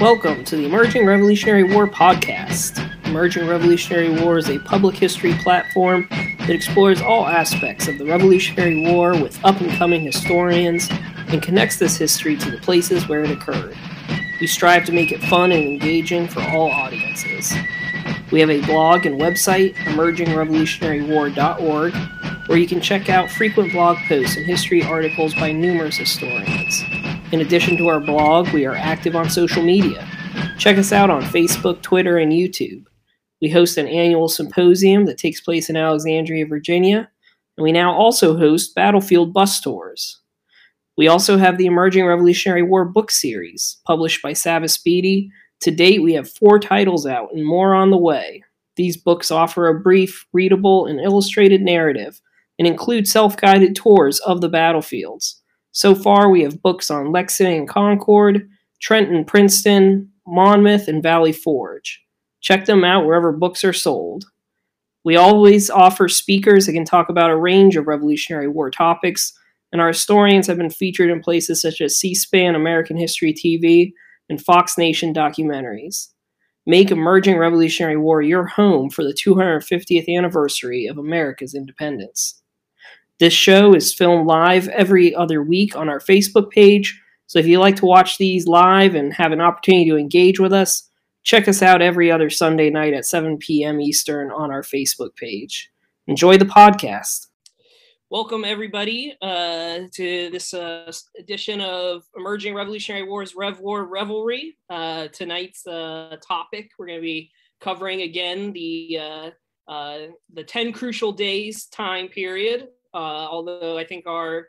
Welcome to the Emerging Revolutionary War podcast. Emerging Revolutionary War is a public history platform that explores all aspects of the Revolutionary War with up and coming historians and connects this history to the places where it occurred. We strive to make it fun and engaging for all audiences. We have a blog and website, emergingrevolutionarywar.org, where you can check out frequent blog posts and history articles by numerous historians. In addition to our blog, we are active on social media. Check us out on Facebook, Twitter, and YouTube. We host an annual symposium that takes place in Alexandria, Virginia, and we now also host battlefield bus tours. We also have the Emerging Revolutionary War book series, published by Savas Beatie, to date, we have four titles out and more on the way. These books offer a brief, readable, and illustrated narrative and include self guided tours of the battlefields. So far, we have books on Lexington and Concord, Trenton, Princeton, Monmouth, and Valley Forge. Check them out wherever books are sold. We always offer speakers that can talk about a range of Revolutionary War topics, and our historians have been featured in places such as C SPAN, American History TV, and Fox Nation documentaries. Make Emerging Revolutionary War your home for the 250th anniversary of America's independence. This show is filmed live every other week on our Facebook page, so if you like to watch these live and have an opportunity to engage with us, check us out every other Sunday night at 7 p.m. Eastern on our Facebook page. Enjoy the podcast. Welcome, everybody, uh, to this uh, edition of Emerging Revolutionary Wars Rev War Revelry. Uh, tonight's uh, topic, we're going to be covering again the uh, uh, the 10 crucial days time period. Although I think our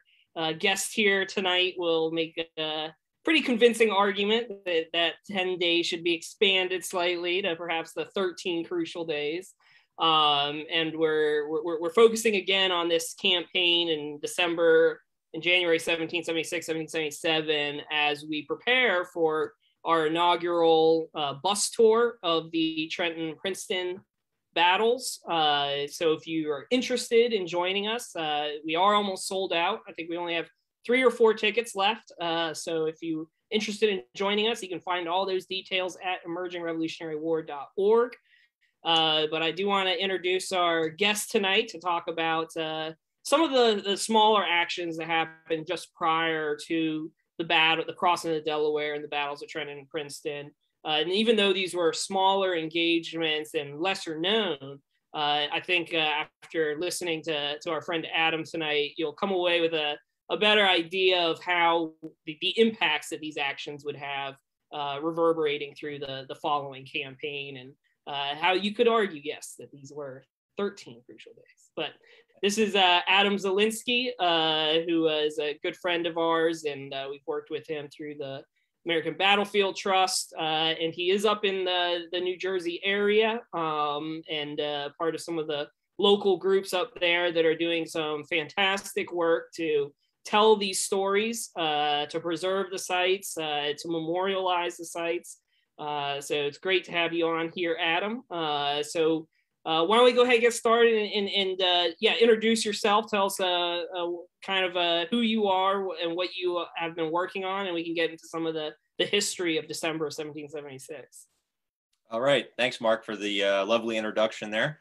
guest here tonight will make a pretty convincing argument that that 10 days should be expanded slightly to perhaps the 13 crucial days. Um, and we're, we're, we're focusing again on this campaign in December in January 1776, 1777, as we prepare for our inaugural uh, bus tour of the Trenton Princeton battles. Uh, so if you are interested in joining us, uh, we are almost sold out. I think we only have three or four tickets left. Uh, so if you're interested in joining us, you can find all those details at emergingrevolutionarywar.org. Uh, but I do want to introduce our guest tonight to talk about uh, some of the, the smaller actions that happened just prior to the battle, the crossing of the Delaware and the battles of Trenton and Princeton. Uh, and even though these were smaller engagements and lesser known, uh, I think uh, after listening to, to our friend Adam tonight, you'll come away with a, a better idea of how the, the impacts that these actions would have uh, reverberating through the, the following campaign and uh, how you could argue, yes, that these were 13 crucial days. But this is uh, Adam Zielinski, uh, who is a good friend of ours, and uh, we've worked with him through the American Battlefield Trust, uh, and he is up in the, the New Jersey area um, and uh, part of some of the local groups up there that are doing some fantastic work to tell these stories, to preserve the sites, to memorialize the sites, uh, so it's great to have you on here, Adam. Uh, so uh, why don't we go ahead and get started and, and, and uh, yeah, introduce yourself. Tell us uh, uh, kind of who you are and what you have been working on, and we can get into some of the, the history of December of 1776. All right. Thanks, Mark, for the lovely introduction there.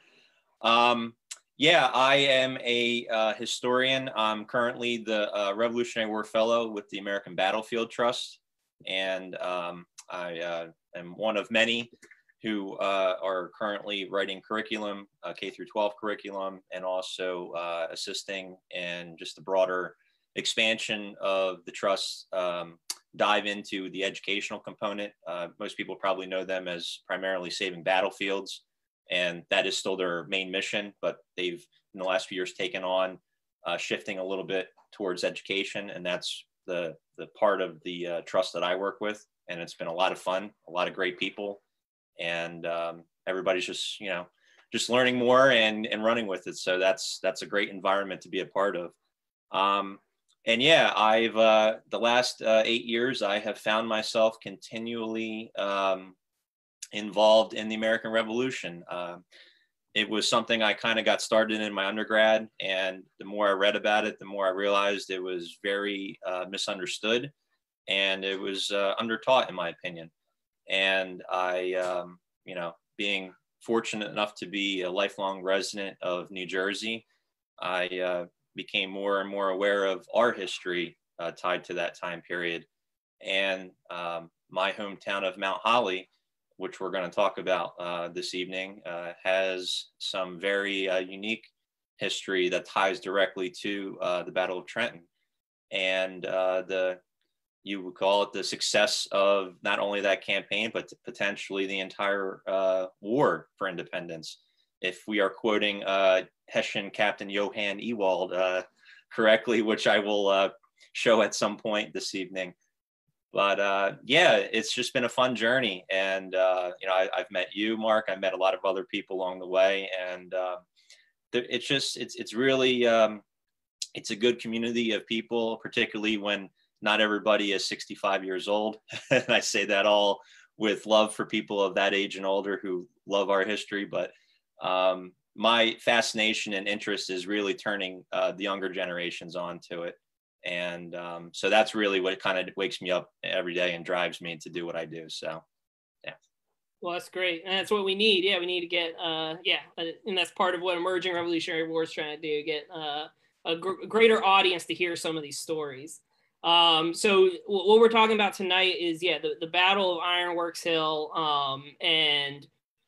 Um, yeah, I am a uh, historian. I'm currently the uh, Revolutionary War Fellow with the American Battlefield Trust, and um, I uh, am one of many who uh, are currently writing curriculum, uh, K through 12 curriculum, and also uh, assisting in just the broader expansion of the trust um, dive into the educational component. Uh, most people probably know them as primarily saving battlefields, and that is still their main mission, but they've in the last few years taken on uh, shifting a little bit towards education, and that's the, the part of the uh, trust that I work with and it's been a lot of fun, a lot of great people, and um, everybody's just you know just learning more and and running with it. So that's that's a great environment to be a part of. Um, and yeah, I've uh, the last uh, eight years I have found myself continually um, involved in the American Revolution. Uh, it was something I kind of got started in my undergrad, and the more I read about it, the more I realized it was very uh, misunderstood and it was uh, undertaught in my opinion And I, um, you know, being fortunate enough to be a lifelong resident of New Jersey, I uh, became more and more aware of our history uh, tied to that time period. And um, my hometown of Mount Holly, which we're going to talk about uh, this evening, uh, has some very uh, unique history that ties directly to uh, the Battle of Trenton. And the you would call it the success of not only that campaign, but potentially the entire uh, war for independence. If we are quoting uh, Hessian Captain Johann Ewald uh, correctly, which I will uh, show at some point this evening. But uh, yeah, it's just been a fun journey. And, uh, you know, I, have met you, Mark. I've met a lot of other people along the way. And it's just, it's, it's really, um, it's a good community of people, particularly when not everybody is 65 years old. and I say that all with love for people of that age and older who love our history. But um, my fascination and interest is really turning uh, the younger generations onto it. And um, so that's really what kind of wakes me up every day and drives me to do what I do. So, yeah. Well, that's great. And that's what we need. Yeah, we need to get, uh, yeah, uh, and that's part of what Emerging Revolutionary War is trying to do get uh, a gr- greater audience to hear some of these stories. Um, so what we're talking about tonight is yeah, the, the Battle of Ironworks Hill. Um, and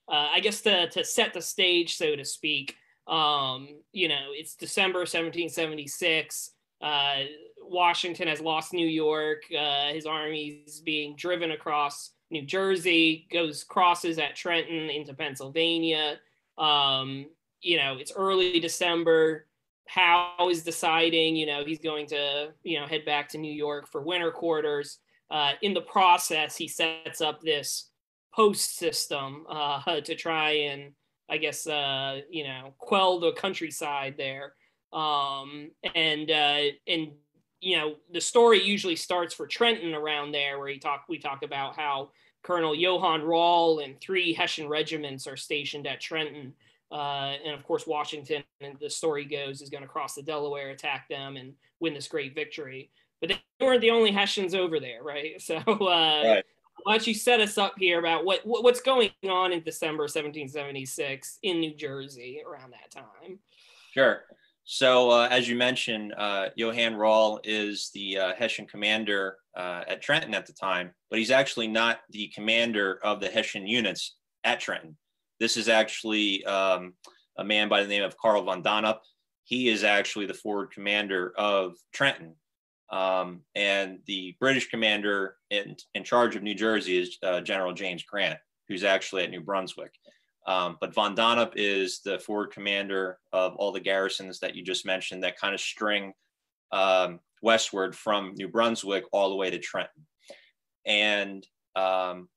uh, I guess to, to set the stage, so to speak, um, you know, it's December 1776. Uh, Washington has lost New York. Uh, his army's being driven across New Jersey, goes crosses at Trenton into Pennsylvania. Um, you know, it's early December. Howe is deciding, you know, he's going to, you know, head back to New York for winter quarters. Uh, in the process, he sets up this post system uh, to try and, I guess, uh, you know, quell the countryside there. Um, and uh, and you know, the story usually starts for Trenton around there, where he talk we talk about how Colonel Johann Rall and three Hessian regiments are stationed at Trenton. Uh, and of course, Washington, and the story goes, is going to cross the Delaware, attack them, and win this great victory. But they weren't the only Hessians over there, right? So, uh, right. why don't you set us up here about what, what what's going on in December 1776 in New Jersey around that time? Sure. So, uh, as you mentioned, uh, Johann Rall is the uh, Hessian commander uh, at Trenton at the time, but he's actually not the commander of the Hessian units at Trenton. This is actually um, a man by the name of Carl von Donop. He is actually the forward commander of Trenton. Um, and the British commander in, in charge of New Jersey is uh, General James Grant, who's actually at New Brunswick. Um, but von Donop is the forward commander of all the garrisons that you just mentioned that kind of string um, westward from New Brunswick all the way to Trenton. And um,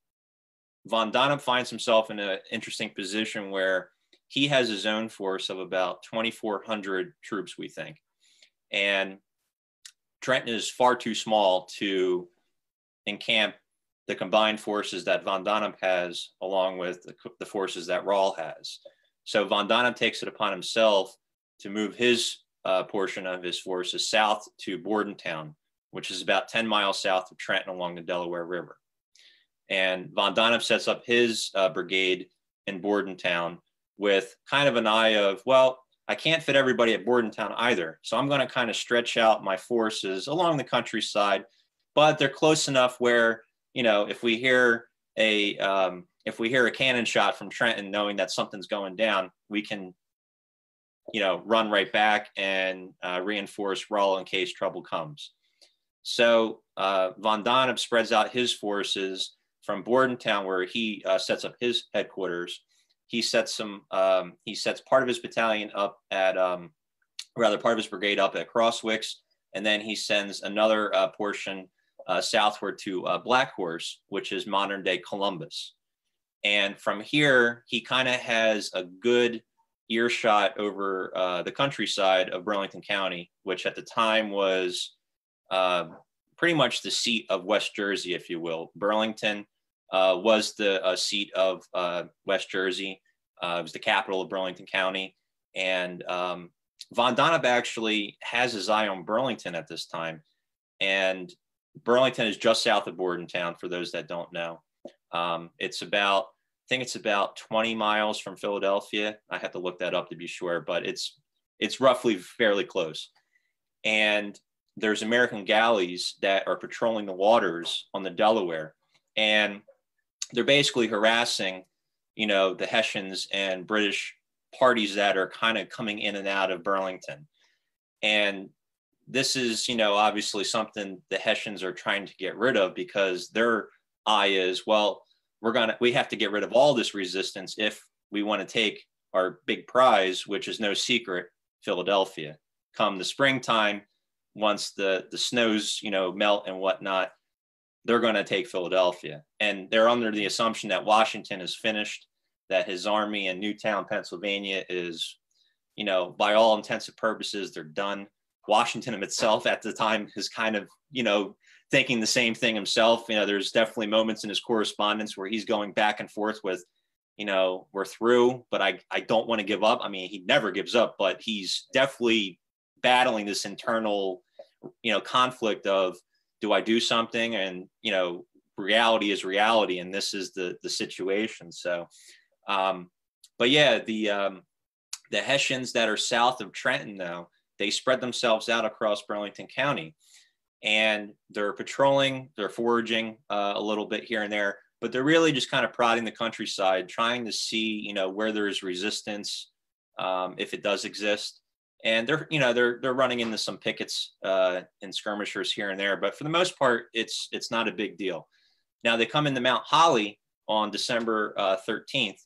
von Donop finds himself in an interesting position where he has his own force of about 2,400 troops, we think. And Trenton is far too small to encamp the combined forces that von Donop has, along with the, the forces that Rall has. So von Donop takes it upon himself to move his uh, portion of his forces south to Bordentown, which is about 10 miles south of Trenton along the Delaware River. And von Donop sets up his uh, brigade in Bordentown with kind of an eye of, well, I can't fit everybody at Bordentown either. So I'm going to kind of stretch out my forces along the countryside, but they're close enough where, you know, if we hear a, um, if we hear a cannon shot from Trenton, knowing that something's going down, we can, you know, run right back and uh, reinforce Rall in case trouble comes. So uh, von Donop spreads out his forces from Bordentown, where he uh, sets up his headquarters. He sets some. Um, he sets part of his battalion up at, um, rather, part of his brigade up at Crosswicks, and then he sends another uh, portion uh, southward to uh, Black Horse, which is modern day Columbus. And from here, he kind of has a good earshot over uh, the countryside of Burlington County, which at the time was uh, pretty much the seat of West Jersey, if you will. Burlington uh, was the uh, seat of uh, West Jersey. Uh, it was the capital of Burlington County. And um, Von Donop actually has his eye on Burlington at this time. And Burlington is just south of Bordentown, for those that don't know. Um, it's about, I think it's about 20 miles from Philadelphia. I have to look that up to be sure, but it's it's roughly fairly close. And there's American galleys that are patrolling the waters on the Delaware, and they're basically harassing, you know, the Hessians and British parties that are kind of coming in and out of Burlington. And this is, you know, obviously something the Hessians are trying to get rid of because their eye is, well, we're gonna we have to get rid of all this resistance if we want to take our big prize, which is no secret, Philadelphia. Come the springtime, once the the snows, you know, melt and whatnot, they're going to take Philadelphia, and they're under the assumption that Washington is finished, that his army in Newtown, Pennsylvania, is, you know, by all intents and purposes, they're done Washington himself at the time is kind of, you know, thinking the same thing himself. You know, there's definitely moments in his correspondence where he's going back and forth with, you know, we're through, but I, I don't want to give up. I mean, he never gives up, but he's definitely battling this internal, you know, conflict of do I do something? And, you know, reality is reality. And this is the, the situation. So, um, but yeah, the, um, the Hessians that are south of Trenton now, they spread themselves out across Burlington County and they're patrolling, they're foraging uh, a little bit here and there, but they're really just kind of prodding the countryside, trying to see, you know, where there's resistance, um, if it does exist. And they're, you know, they're they're running into some pickets uh, and skirmishers here and there, but for the most part, it's it's not a big deal. Now they come into Mount Holly on December uh, 13th,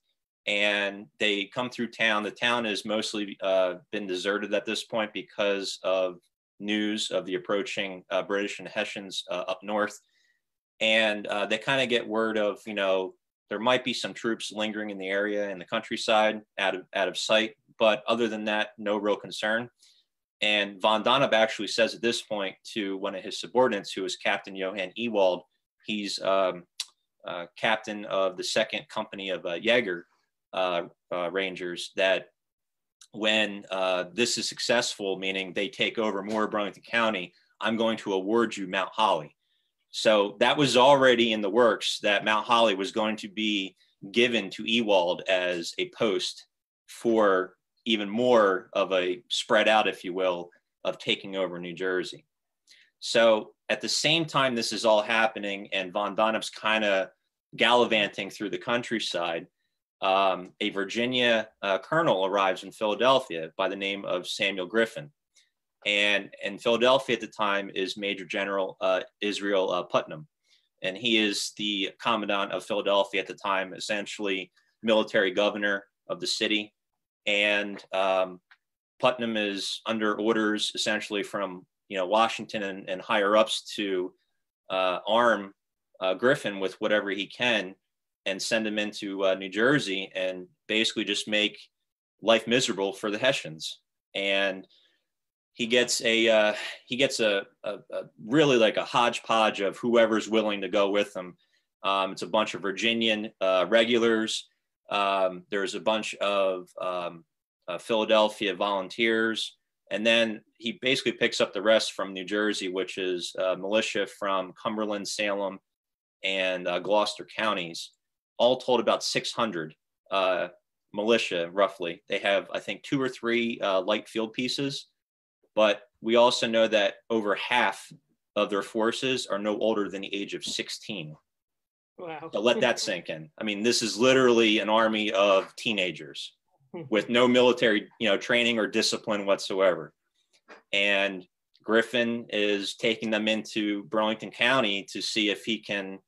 and they come through town. The town has mostly uh, been deserted at this point because of news of the approaching uh, British and Hessians uh, up north. And uh, they kind of get word of, you know, there might be some troops lingering in the area in the countryside out of, out of sight. But other than that, no real concern. And von Donop actually says at this point to one of his subordinates, who is Captain Johann Ewald, he's um, uh, captain of the second company of uh, Jaeger, uh, uh, Rangers that when uh, this is successful, meaning they take over more of Burlington County, I'm going to award you Mount Holly. So that was already in the works that Mount Holly was going to be given to Ewald as a post for even more of a spread out, if you will, of taking over New Jersey. So at the same time, this is all happening, and Von Donop's kind of gallivanting through the countryside um, a Virginia uh, colonel arrives in Philadelphia by the name of Samuel Griffin. And in Philadelphia at the time is Major General uh, Israel uh, Putnam. And he is the commandant of Philadelphia at the time, essentially military governor of the city. And um, Putnam is under orders essentially from you know Washington and, and higher ups to uh, arm uh, Griffin with whatever he can and send him into uh, New Jersey and basically just make life miserable for the Hessians. And he gets a uh, he gets a, a, a, really like a hodgepodge of whoever's willing to go with him. Um, it's a bunch of Virginian uh, regulars. Um, there's a bunch of um, uh, Philadelphia volunteers, and then he basically picks up the rest from New Jersey, which is uh, militia from Cumberland, Salem, and uh, Gloucester counties all told about 600 uh, militia, roughly. They have, I think, two or three uh, light field pieces, but we also know that over half of their forces are no older than the age of 16. Wow. Let that sink in. I mean, this is literally an army of teenagers with no military, you know, training or discipline whatsoever. And Griffin is taking them into Burlington County to see if he can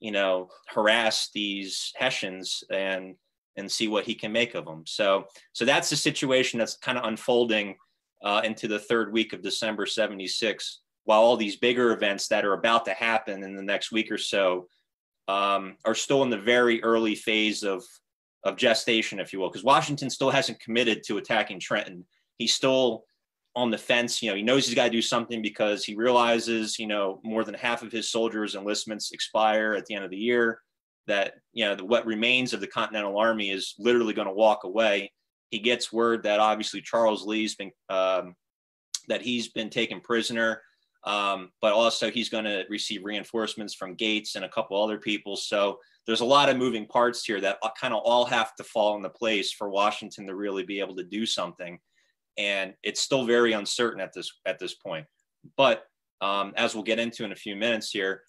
you know, harass these Hessians and and see what he can make of them. So so that's the situation that's kind of unfolding uh, into the third week of December '76, while all these bigger events that are about to happen in the next week or so um, are still in the very early phase of of gestation, if you will, because Washington still hasn't committed to attacking Trenton. He's still on the fence. You know, he knows he's got to do something because he realizes, you know, more than half of his soldiers' enlistments expire at the end of the year. That you know, the, what remains of the Continental Army is literally going to walk away. He gets word that obviously Charles Lee's been um, that he's been taken prisoner, um, but also he's going to receive reinforcements from Gates and a couple other people. So there's a lot of moving parts here that kind of all have to fall into place for Washington to really be able to do something. And it's still very uncertain at this at this point. But um, as we'll get into in a few minutes here,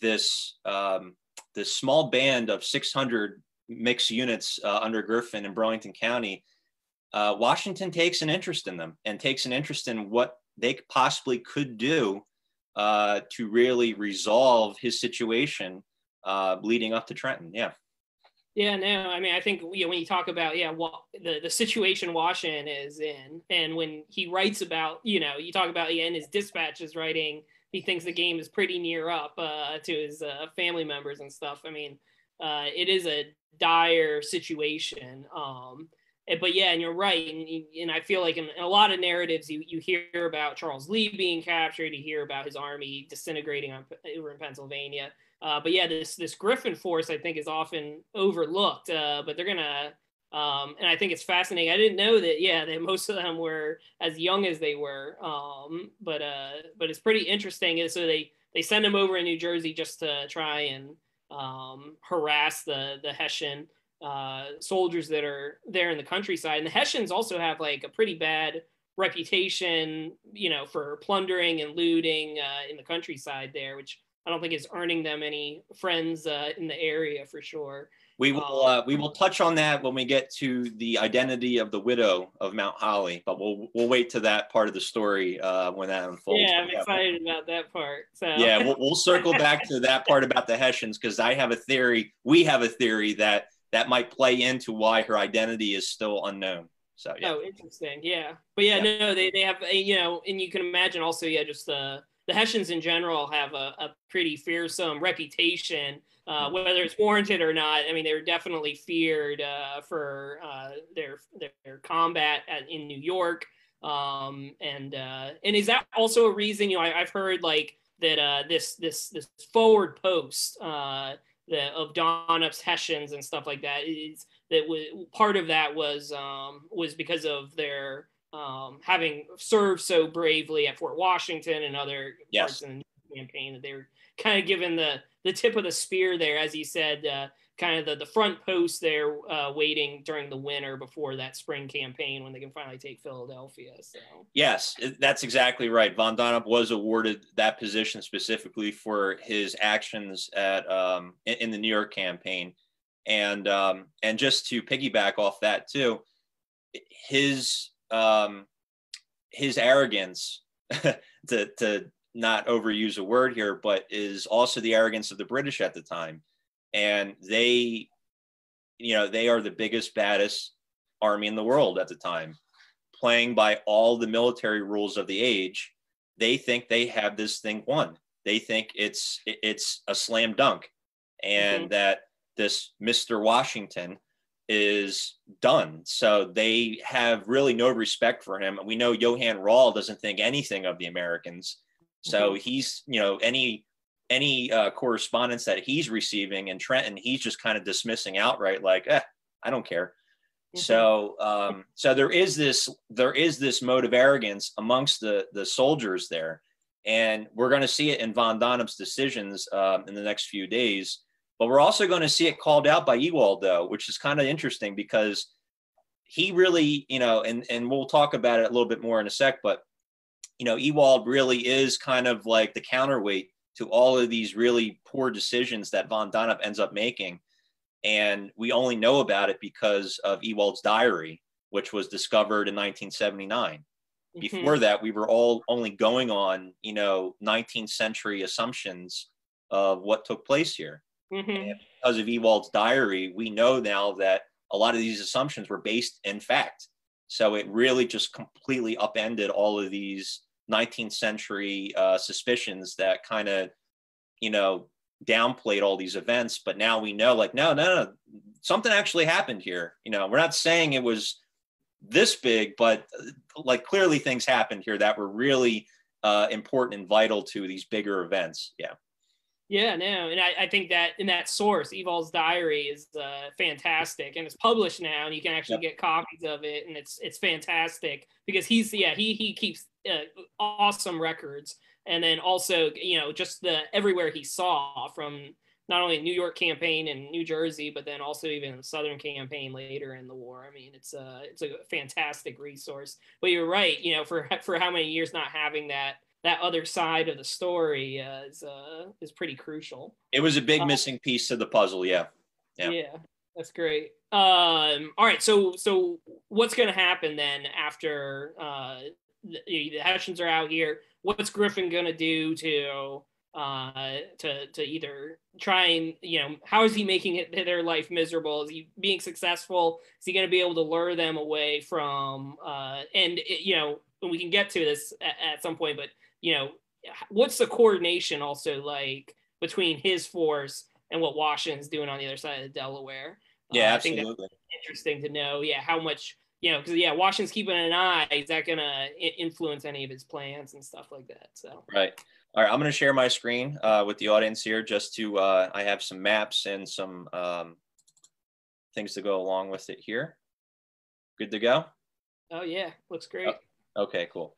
this um, this small band of 600 mixed units uh, under Griffin in Burlington County, uh, Washington takes an interest in them and takes an interest in what they possibly could do uh, to really resolve his situation uh, leading up to Trenton. Yeah. Yeah, no, I mean, I think you know, when you talk about yeah, the the situation Washington is in, and when he writes about, you know, you talk about yeah, in his dispatches writing, he thinks the game is pretty near up uh, to his uh, family members and stuff. I mean, uh, it is a dire situation. Um, but yeah, and you're right, and, and I feel like in, in, a lot of narratives, you you hear about Charles Lee being captured, you hear about his army disintegrating on, over in Pennsylvania. Uh, but yeah, this this Griffin force I think is often overlooked. Uh, but they're gonna, um, and I think it's fascinating. I didn't know that. Yeah, that most of them were as young as they were. Um, but uh, but it's pretty interesting. So they they send them over in New Jersey just to try and um, harass the the Hessian uh, soldiers that are there in the countryside. And the Hessians also have like a pretty bad reputation, you know, for plundering and looting uh, in the countryside there, which I don't think is earning them any friends uh, in the area for sure. We will um, uh, we will touch on that when we get to the identity of the widow of Mount Holly, but we'll we'll wait to that part of the story uh, when that unfolds. Yeah, I'm excited about that part. So yeah, we'll, we'll circle back to that part about the Hessians because I have a theory. We have a theory that that might play into why her identity is still unknown. So yeah. Oh, interesting. Yeah, but yeah, yeah. no, they they have a, you know, and you can imagine also, yeah, just the the Hessians in general have a, a pretty fearsome reputation, uh, mm-hmm. whether it's warranted or not. I mean, they're definitely feared uh, for uh, their their combat at, in New York. Um, and uh, and is that also a reason? You know, I, have heard like that uh, this this this forward post uh, the, of Donop's Hessians and stuff like that is that was part of that was um, was because of their um, having served so bravely at Fort Washington and other yes. parts in the campaign that they were kind of given the the tip of the spear there, as he said, uh, kind of the, the front post there, uh, waiting during the winter before that spring campaign when they can finally take Philadelphia. So yes, that's exactly right. Von Donop was awarded that position specifically for his actions at um, in, in, the New York campaign, and um, and just to piggyback off that too, his um, his arrogance to to not overuse a word here, but is also the arrogance of the British at the time, and they, you know, they are the biggest, baddest army in the world at the time, playing by all the military rules of the age. They think they have this thing won. They think it's it's a slam dunk, and mm-hmm. that this Mr. Washington is done. So they have really no respect for him. We know Johann Rall doesn't think anything of the Americans. So mm-hmm. he's, you know, any any uh, correspondence that he's receiving in Trenton, he's just kind of dismissing outright, like, eh, I don't care. Mm-hmm. So, um, so there is this there is this mode of arrogance amongst the the soldiers there, and we're going to see it in Von Donop's decisions um, in the next few days. But we're also going to see it called out by Ewald, though, which is kind of interesting because he really, you know, and and we'll talk about it a little bit more in a sec, but you know, Ewald really is kind of like the counterweight to all of these really poor decisions that Von Donop ends up making. And we only know about it because of Ewald's diary, which was discovered in 1979. Mm-hmm. Before that, we were all only going on, you know, 19th century assumptions of what took place here. Mm-hmm. because of Ewald's diary, we know now that a lot of these assumptions were based in fact. So it really just completely upended all of these 19th century uh, suspicions that kind of, you know, downplayed all these events. But now we know, like, no, no, no, something actually happened here. You know, we're not saying it was this big, but like clearly things happened here that were really uh, important and vital to these bigger events. Yeah. Yeah, no, and I, I think that in that source, Ewald's diary is uh, fantastic, and it's published now, and you can actually yep. get copies of it, and it's it's fantastic because he's yeah he he keeps uh, awesome records, and then also you know just the everywhere he saw from not only New York campaign and New Jersey, but then also even the Southern campaign later in the war. I mean, it's a it's a fantastic resource. But you're right, you know, for for how many years not having that that other side of the story uh, is uh, is pretty crucial. It was a big um, missing piece to the puzzle. Yeah. Yeah. Yeah. That's great. Um, all right. So, so what's going to happen then after uh, the, the Hessians are out here? What's Griffin going to do to uh, to to either try and you know how is he making it their life miserable? Is he being successful? Is he going to be able to lure them away from? Uh, and it, you know we can get to this at, at some point, but you know what's the coordination also like between his force and what Washington's doing on the other side of the Delaware? Yeah, uh, absolutely. I think that's interesting to know. Yeah, how much you know, because yeah, Washington's keeping an eye. Is that going to influence any of his plans and stuff like that? So right. All right, I'm going to share my screen uh, with the audience here just to, uh, I have some maps and some um, things to go along with it here. Good to go? Oh, yeah, looks great. Oh, okay, cool.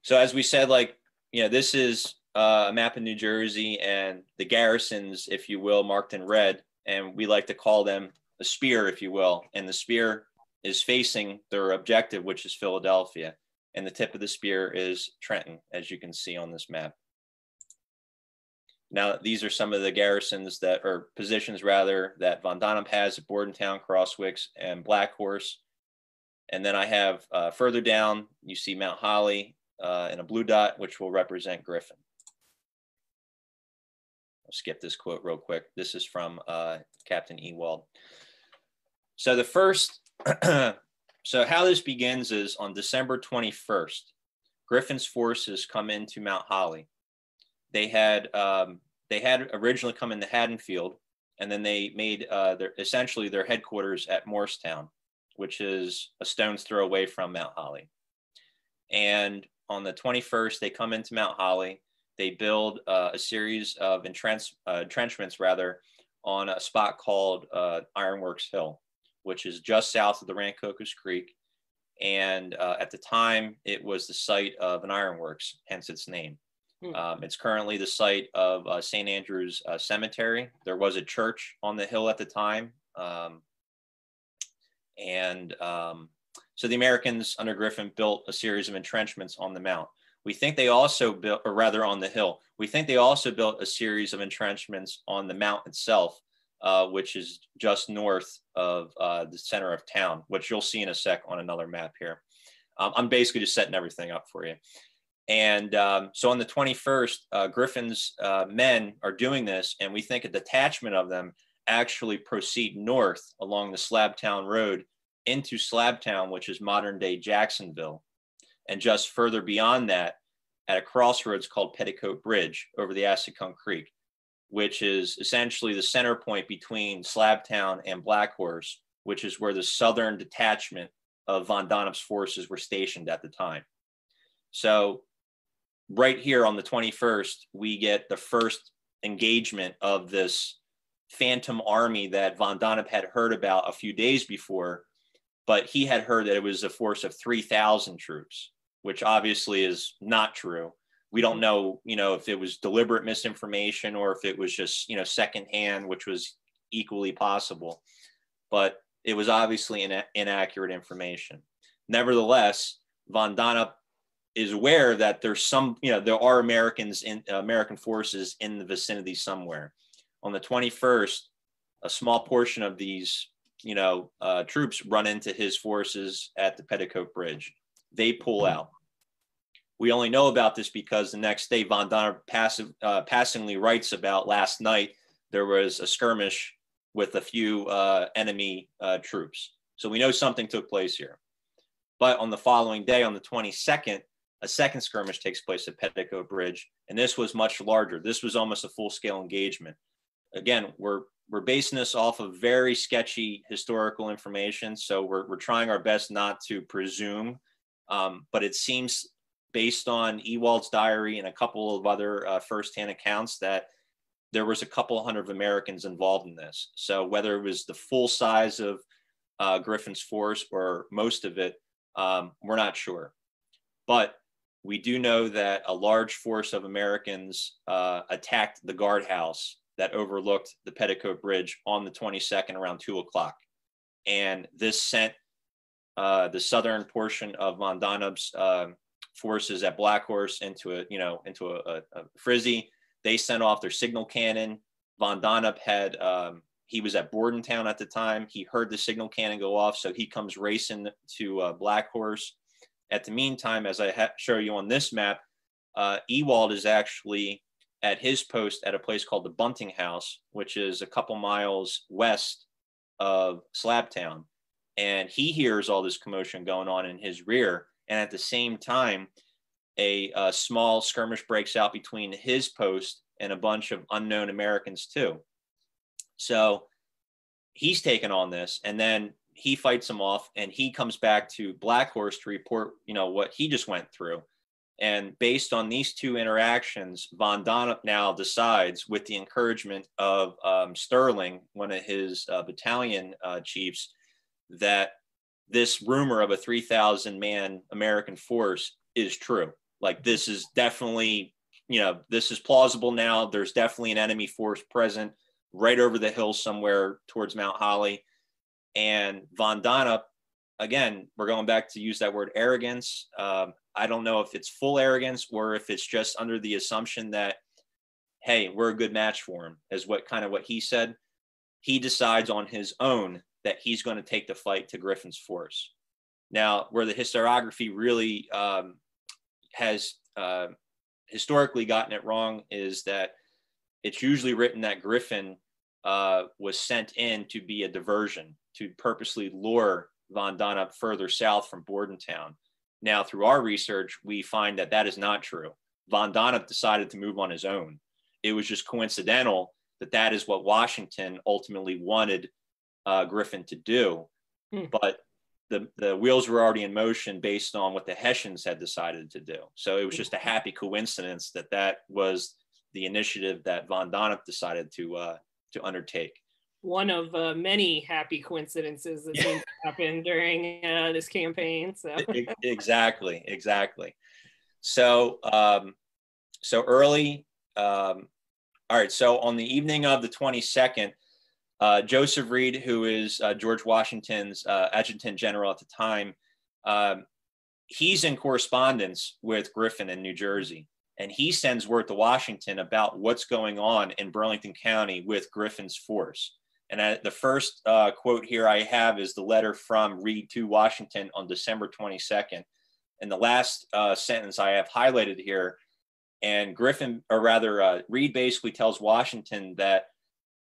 So as we said, like, you know, this is uh, a map in New Jersey and the garrisons, if you will, marked in red. And we like to call them a spear, if you will. And the spear is facing their objective, which is Philadelphia. And the tip of the spear is Trenton, as you can see on this map. Now, these are some of the garrisons that, or positions rather, that Von Donop has at Bordentown, Crosswicks, and Black Horse. And then I have uh, further down, you see Mount Holly uh, in a blue dot, which will represent Griffin. I'll skip this quote real quick. This is from uh, Captain Ewald. So the first, so how this begins is on December 21st, Griffin's forces come into Mount Holly. They had um, they had originally come into Haddonfield, and then they made uh, their essentially their headquarters at Moorestown, which is a stone's throw away from Mount Holly. And on the 21st, they come into Mount Holly. They build uh, a series of entrench, uh, entrenchments, rather, on a spot called uh, Ironworks Hill, which is just south of the Rancocas Creek. And uh, at the time, it was the site of an ironworks, hence its name. Hmm. Um, it's currently the site of uh, St. Andrew's uh, Cemetery. There was a church on the hill at the time. Um, and um, so the Americans under Griffin built a series of entrenchments on the mount. We think they also built, or rather on the hill, we think they also built a series of entrenchments on the mount itself, uh, which is just north of uh, the center of town, which you'll see in a sec on another map here. Um, I'm basically just setting everything up for you. And um, so on the 21st, uh, Griffin's uh, men are doing this, and we think a detachment of them actually proceed north along the Slabtown Road into Slabtown, which is modern day Jacksonville. And just further beyond that, at a crossroads called Petticoat Bridge over the Assiscunk Creek, which is essentially the center point between Slabtown and Black Horse, which is where the southern detachment of Von Donop's forces were stationed at the time. So, right here on the 21st, we get the first engagement of this phantom army that Von Donop had heard about a few days before but he had heard that it was a force of 3,000 troops, which obviously is not true. We don't know, you know, if it was deliberate misinformation or if it was just, you know, secondhand, which was equally possible. But it was obviously in, inaccurate information. Nevertheless, Von Donop is aware that there's some, you know, there are Americans in uh, American forces in the vicinity somewhere. On the 21st, a small portion of these you know, uh, troops run into his forces at the Petticoat Bridge. They pull out. We only know about this because the next day, Von Donop passive, uh, passingly writes about last night there was a skirmish with a few uh, enemy uh, troops. So we know something took place here. But on the following day, on the 22nd, a second skirmish takes place at Petticoat Bridge, and this was much larger. This was almost a full scale engagement. Again, we're we're basing this off of very sketchy historical information. So we're, we're trying our best not to presume, um, but it seems based on Ewald's diary and a couple of other uh, firsthand accounts that there was a couple hundred Americans involved in this. So whether it was the full size of uh, Griffin's force or most of it, um, we're not sure. But we do know that a large force of Americans uh, attacked the guardhouse that overlooked the Petticoat Bridge on the 22nd around two o'clock. And this sent uh, the southern portion of von Donop's uh, forces at Black Horse into a, you know, into a, a, a, frizzy. They sent off their signal cannon. Von Donop had, um, he was at Bordentown at the time. He heard the signal cannon go off, so he comes racing to uh, Black Horse. At the meantime, as I ha- show you on this map, uh, Ewald is actually at his post at a place called the Bunting House, which is a couple miles west of Slabtown. And he hears all this commotion going on in his rear. And at the same time, a, a small skirmish breaks out between his post and a bunch of unknown Americans, too. So he's taken on this. And then he fights him off and he comes back to Black Horse to report, you know, what he just went through. And based on these two interactions, Von Donop now decides, with the encouragement of um, Stirling, one of his uh, battalion uh, chiefs, that this rumor of a 3,000 man American force is true. Like, this is definitely, you know, this is plausible now. There's definitely an enemy force present right over the hill somewhere towards Mount Holly and Von Donop, again, we're going back to use that word arrogance. Um, I don't know if it's full arrogance or if it's just under the assumption that, hey, we're a good match for him, is what kind of what he said. He decides on his own that he's going to take the fight to Griffin's force. Now, where the historiography really um, has uh, historically gotten it wrong is that it's usually written that Griffin uh, was sent in to be a diversion to purposely lure Von Donop further south from Bordentown. Now, through our research, we find that that is not true. Von Donop decided to move on his own. It was just coincidental that that is what Washington ultimately wanted uh, Griffin to do. Hmm. But the, the wheels were already in motion based on what the Hessians had decided to do. So it was just a happy coincidence that that was the initiative that Von Donop decided to uh, to undertake one of uh, many happy coincidences that to during uh, this campaign. So exactly, exactly. So um, so early. Um, all right. So on the evening of the twenty second, uh, Joseph Reed, who is uh, George Washington's uh, adjutant general at the time, um, he's in correspondence with Griffin in New Jersey. And he sends word to Washington about what's going on in Burlington County with Griffin's force. And I, the first uh, quote here I have is the letter from Reed to Washington on December 22nd. And the last uh, sentence I have highlighted here, and Griffin, or rather, uh, Reed basically tells Washington that,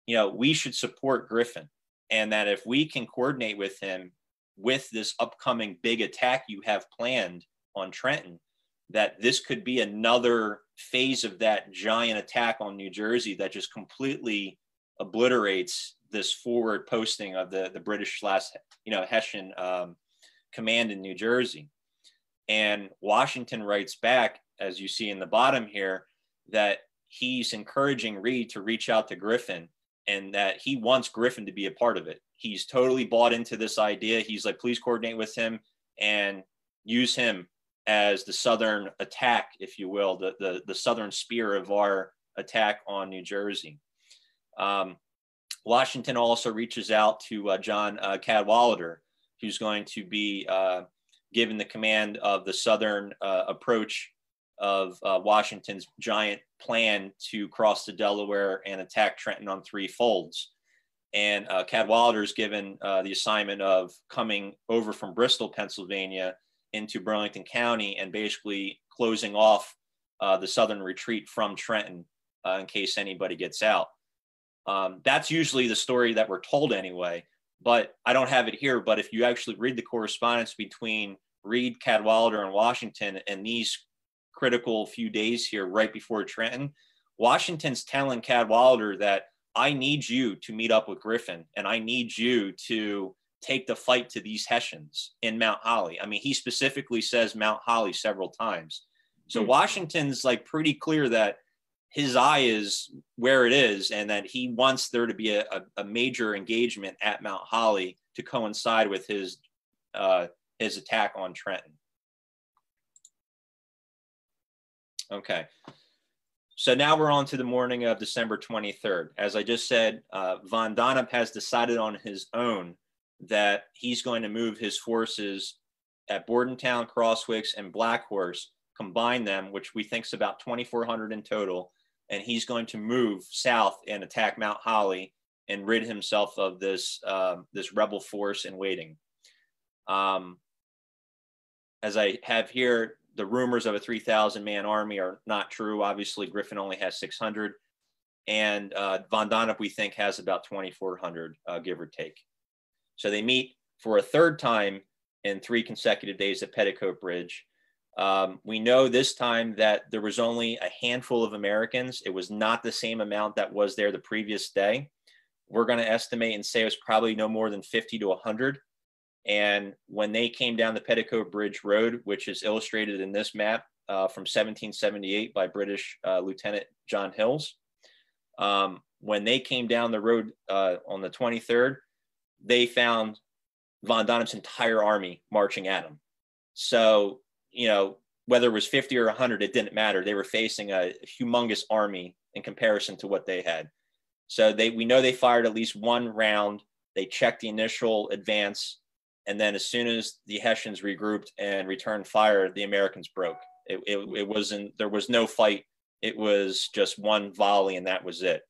you know, we should support Griffin and that if we can coordinate with him with this upcoming big attack you have planned on Trenton, that this could be another phase of that giant attack on New Jersey that just completely obliterates this forward posting of the the British slash you know Hessian um, command in New Jersey, and Washington writes back as you see in the bottom here that he's encouraging Reed to reach out to Griffin and that he wants Griffin to be a part of it. He's totally bought into this idea. He's like, please coordinate with him and use him as the southern attack, if you will, the the, the southern spear of our attack on New Jersey. Um, Washington also reaches out to uh, John uh, Cadwalader, who's going to be uh, given the command of the southern uh, approach of uh, Washington's giant plan to cross the Delaware and attack Trenton on three folds. And Cadwalader is given the assignment of coming over from Bristol, Pennsylvania, into Burlington County and basically closing off the southern retreat from Trenton in case anybody gets out. Um, that's usually the story that we're told anyway, but I don't have it here. But if you actually read the correspondence between Reed, Cadwalader, and Washington and these critical few days here right before Trenton, Washington's telling Cadwalader that I need you to meet up with Griffin and I need you to take the fight to these Hessians in Mount Holly. I mean, he specifically says Mount Holly several times. So hmm. Washington's like pretty clear that his eye is where it is and that he wants there to be a, a, major engagement at Mount Holly to coincide with his uh, his attack on Trenton. Okay. So now we're on to the morning of December 23rd. As I just said, uh, von Donop has decided on his own that he's going to move his forces at Bordentown, Crosswicks, and Blackhorse, combine them, which we think is about 2,400 in total, and he's going to move south and attack Mount Holly and rid himself of this uh, this rebel force in waiting. Um, as I have here, the rumors of a 3,000 man army are not true. Obviously, Griffin only has 600, and uh, Von Donop we think has about 2,400, uh, give or take. So they meet for a third time in three consecutive days at Petticoat Bridge. Um, we know this time that there was only a handful of Americans. It was not the same amount that was there the previous day. We're going to estimate and say it was probably no more than 50 to 100. And when they came down the Petticoat Bridge Road, which is illustrated in this map uh, from 1778 by British uh, Lieutenant John Hills, um, when they came down the road uh, on the 23rd, they found von Donop's entire army marching at him. So, you know, whether it was 50 or 100, it didn't matter. They were facing a humongous army in comparison to what they had. So they we know they fired at least one round. They checked the initial advance, and then as soon as the Hessians regrouped and returned fire, the Americans broke. It, it, it wasn't there was no fight. It was just one volley, and that was it.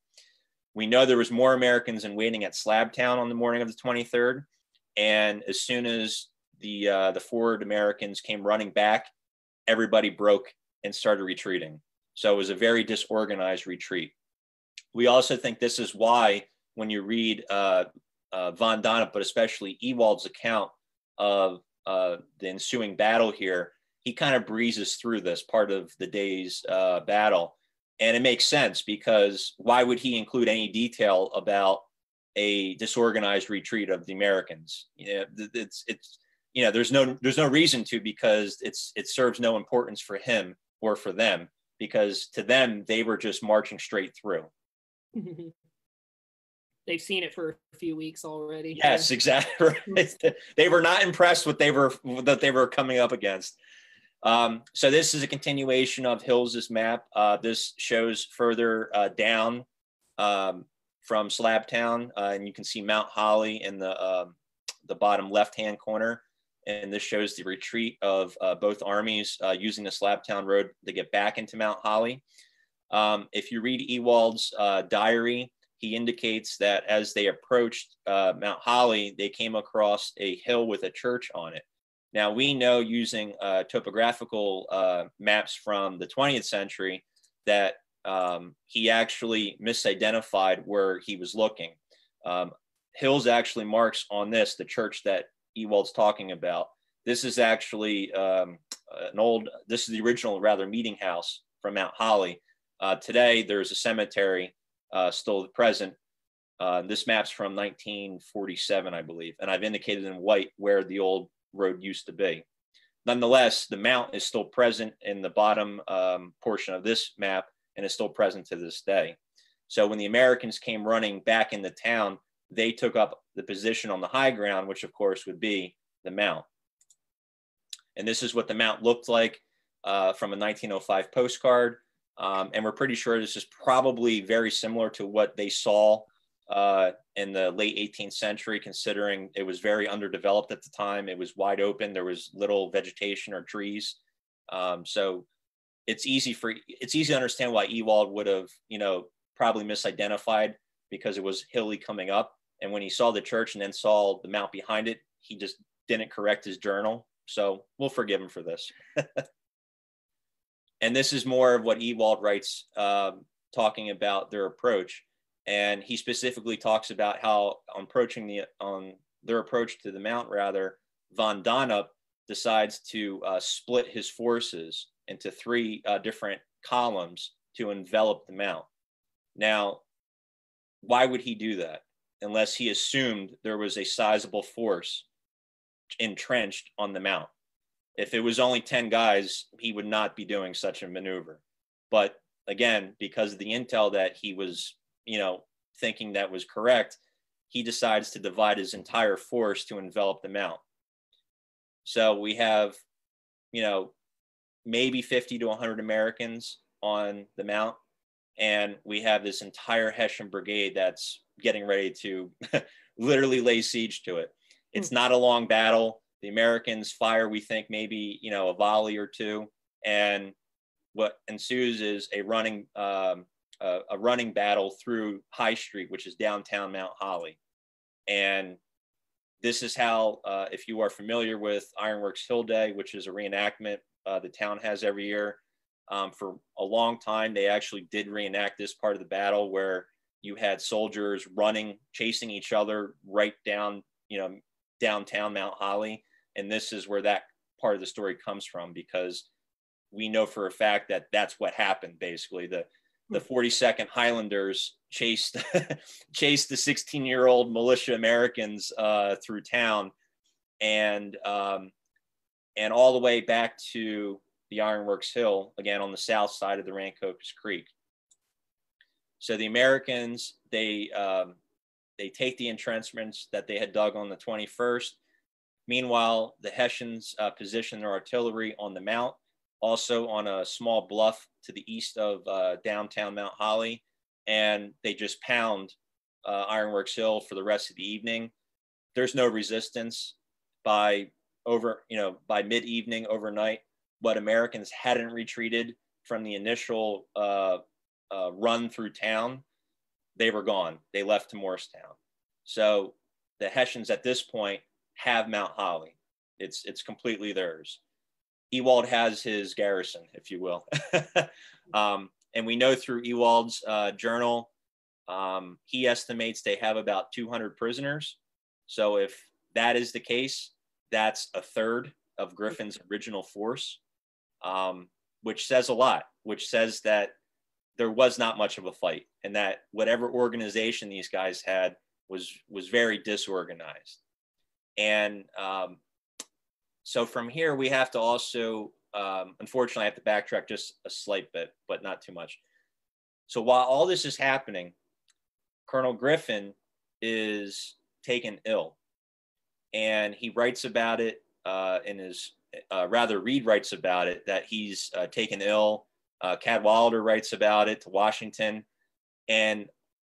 We know there was more Americans in waiting at Slabtown on the morning of the 23rd, and as soon as the uh, the forward Americans came running back, everybody broke and started retreating. So it was a very disorganized retreat. We also think this is why when you read uh, uh, von Donop, but especially Ewald's account of uh, the ensuing battle here, he kind of breezes through this part of the day's uh, battle. And it makes sense because why would he include any detail about a disorganized retreat of the Americans. You know, it's it's you know there's no there's no reason to because it's it serves no importance for him or for them because to them they were just marching straight through. They've seen it for a few weeks already. Yes, exactly. they were not impressed with they were that they were coming up against. Um, so this is a continuation of Hills's map. Uh, this shows further uh, down um, from Slabtown, uh, and you can see Mount Holly in the uh, the bottom left-hand corner. And this shows the retreat of uh, both armies uh, using the Slabtown Road to get back into Mount Holly. Um, if you read Ewald's uh, diary, he indicates that as they approached uh, Mount Holly, they came across a hill with a church on it. Now, we know using topographical maps from the 20th century that um, he actually misidentified where he was looking. Um, Hills actually marks on this the church that Ewald's talking about. This is actually um, an old, this is the original, rather, meeting house from Mount Holly. Uh, today, there's a cemetery uh, still present. Uh, this map's from 1947, I believe, and I've indicated in white where the old road used to be. Nonetheless, the mount is still present in the bottom um, portion of this map, and is still present to this day. So when the Americans came running back into town, they took up the position on the high ground, which of course would be the mount. And this is what the mount looked like uh, from a 1905 postcard. Um, and we're pretty sure this is probably very similar to what they saw uh, in the late 18th century, considering it was very underdeveloped at the time. It was wide open. There was little vegetation or trees. Um, so it's easy for it's easy to understand why Ewald would have you know probably misidentified because it was hilly coming up, and when he saw the church and then saw the mount behind it, he just didn't correct his journal. So we'll forgive him for this. and this is more of what Ewald writes, um, talking about their approach, and he specifically talks about how on approaching the on their approach to the mount rather von Donop decides to uh, split his forces into three uh, different columns to envelop the mount. Now, why would he do that unless he assumed there was a sizable force entrenched on the mount? If it was only 10 guys, he would not be doing such a maneuver. But again, because of the intel that he was, you know, thinking that was correct, he decides to divide his entire force to envelop the mount. So we have, you know, maybe 50 to 100 Americans on the mount. And we have this entire Hessian brigade that's getting ready to literally lay siege to it. It's not a long battle. The Americans fire, we think, maybe, you know, a volley or two. And what ensues is a running, um, a, a running battle through High Street, which is downtown Mount Holly. And this is how, uh, if you are familiar with Ironworks Hill Day, which is a reenactment uh, the town has every year, um, for a long time, they actually did reenact this part of the battle where you had soldiers running, chasing each other right down, you know, downtown Mount Holly. And this is where that part of the story comes from because we know for a fact that that's what happened basically. The the 42nd Highlanders chased chased the 16 year old militia Americans uh, through town, and um, and all the way back to the Ironworks Hill again on the south side of the Rancocas Creek. So the Americans they um, they take the entrenchments that they had dug on the 21st. Meanwhile, the Hessians uh, position their artillery on the mount, also on a small bluff to the east of uh, downtown Mount Holly, and they just pound uh, Ironworks Hill for the rest of the evening. There's no resistance by over, you know, by mid evening overnight. But Americans hadn't retreated from the initial uh, uh, run through town. They were gone. They left to Moorestown. So the Hessians at this point have Mount Holly. It's it's completely theirs. Ewald has his garrison, if you will. um, and we know through Ewald's uh, journal, um, he estimates they have about 200 prisoners. So if that is the case, that's a third of Griffin's original force, um, which says a lot, which says that there was not much of a fight and that whatever organization these guys had was was very disorganized. And um, so from here, we have to also, um, unfortunately, I have to backtrack just a slight bit, but not too much. So while all this is happening, Colonel Griffin is taken ill. And he writes about it uh, in his, uh, rather, Reed writes about it that he's uh, taken ill. Uh, writes about it to Washington. And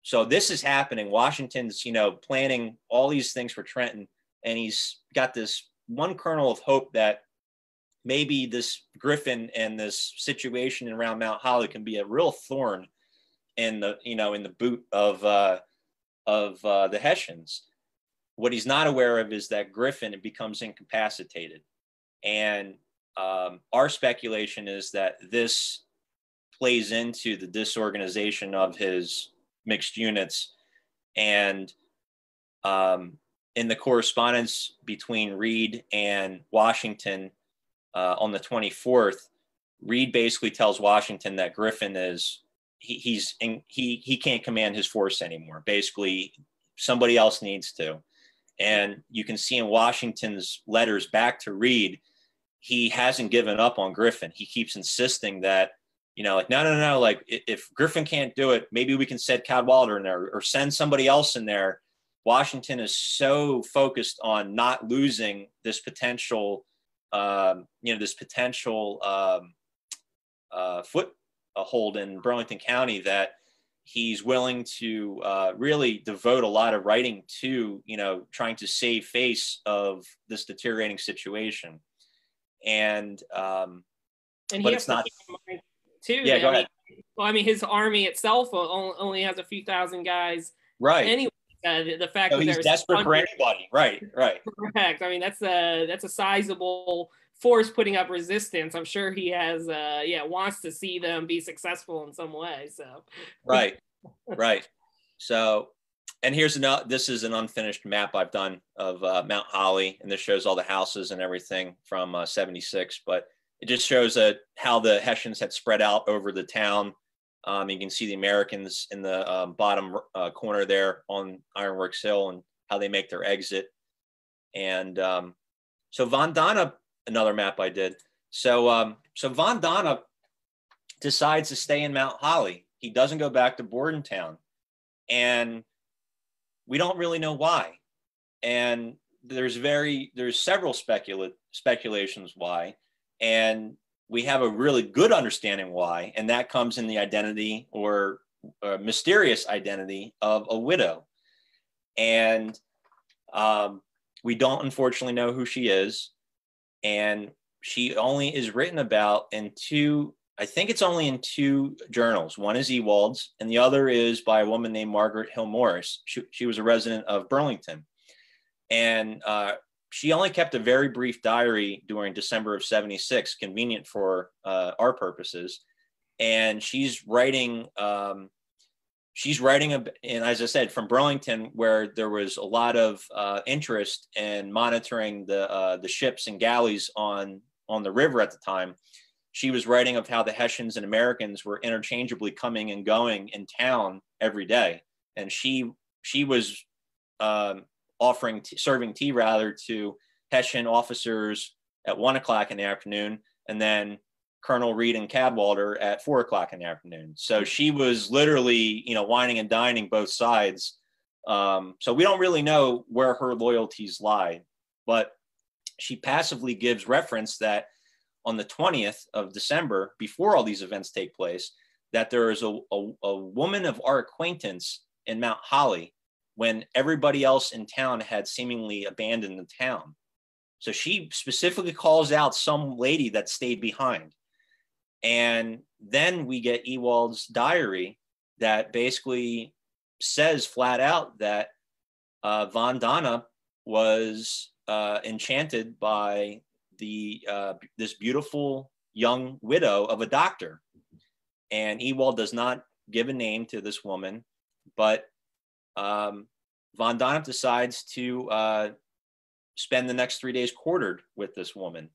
so this is happening. Washington's, you know, planning all these things for Trenton, and he's got this one kernel of hope that maybe this Griffin and this situation around Mount Holly can be a real thorn in the you know in the boot of uh, of uh, the Hessians. What he's not aware of is that Griffin becomes incapacitated, and um, our speculation is that this plays into the disorganization of his mixed units, and um, in the correspondence between Reed and Washington uh, on the 24th, Reed basically tells Washington that Griffin is he, he's in, he he can't command his force anymore. Basically, somebody else needs to. And you can see in Washington's letters back to Reed, he hasn't given up on Griffin. He keeps insisting that, you know, like, no, no, no, like if Griffin can't do it, maybe we can send Cadwalader in there or send somebody else in there Washington is so focused on not losing this potential, um, you know, this potential um, uh, foothold in Burlington County that he's willing to uh, really devote a lot of writing to, you know, trying to save face of this deteriorating situation. And um, and but it's not too. Yeah, go I ahead. Mean, well, I mean, his army itself only has a few thousand guys. Right. Anyway, uh, the, fact that he's desperate for anybody, right? Right. Correct. I mean, that's a that's a sizable force putting up resistance. I'm sure he has, uh, yeah, wants to see them be successful in some way. So. Right. right. So, and here's another. This is an unfinished map I've done of uh, Mount Holly, and this shows all the houses and everything from uh, '76. But it just shows uh, how the Hessians had spread out over the town um, you can see the Americans in the um, bottom uh, corner there on Ironworks Hill and how they make their exit. And um, so Von Donop, another map I did. So um, so Von Donop decides to stay in Mount Holly. He doesn't go back to Bordentown, and we don't really know why. And there's very there's several specula- speculations why, and we have a really good understanding why, and that comes in the identity or uh, mysterious identity of a widow. And um, we don't unfortunately know who she is. And she only is written about in two, I think it's only in two journals. One is Ewald's, and the other is by a woman named Margaret Hill Morris. She, she was a resident of Burlington. And uh, she only kept a very brief diary during December of 76, convenient for uh, our purposes. And she's writing, um, she's writing, a, and as I said, from Burlington, where there was a lot of uh, interest in monitoring the, uh, the ships and galleys on, on the river at the time. She was writing of how the Hessians and Americans were interchangeably coming and going in town every day. And she, she was um, offering t- serving tea rather to Hessian officers at one o'clock in the afternoon, and then Colonel Reed and Cadwalader at four o'clock in the afternoon. So she was literally, you know, whining and dining both sides. Um, so we don't really know where her loyalties lie, but she passively gives reference that on the 20th of December, before all these events take place, that there is a, a, a woman of our acquaintance in Mount Holly when everybody else in town had seemingly abandoned the town. So she specifically calls out some lady that stayed behind. And then we get Ewald's diary that basically says flat out that uh, Von Donop was uh, enchanted by the uh, this beautiful young widow of a doctor. And Ewald does not give a name to this woman, but um, Von Donop decides to uh, spend the next three days quartered with this woman.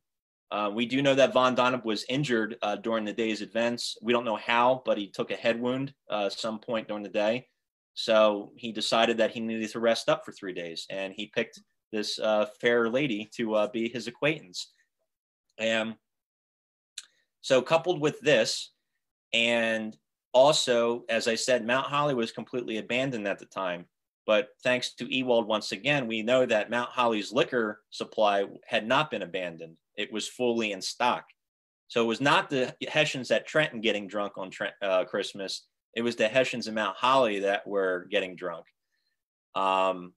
Uh, we do know that Von Donop was injured uh, during the day's events. We don't know how, but he took a head wound uh, some point during the day. So he decided that he needed to rest up for three days, and he picked this uh, fair lady to uh, be his acquaintance. And so, coupled with this, and also, as I said, Mount Holly was completely abandoned at the time. But thanks to Ewald once again, we know that Mount Holly's liquor supply had not been abandoned. It was fully in stock. So it was not the Hessians at Trenton getting drunk on Trent, uh, Christmas. It was the Hessians in Mount Holly that were getting drunk. Um,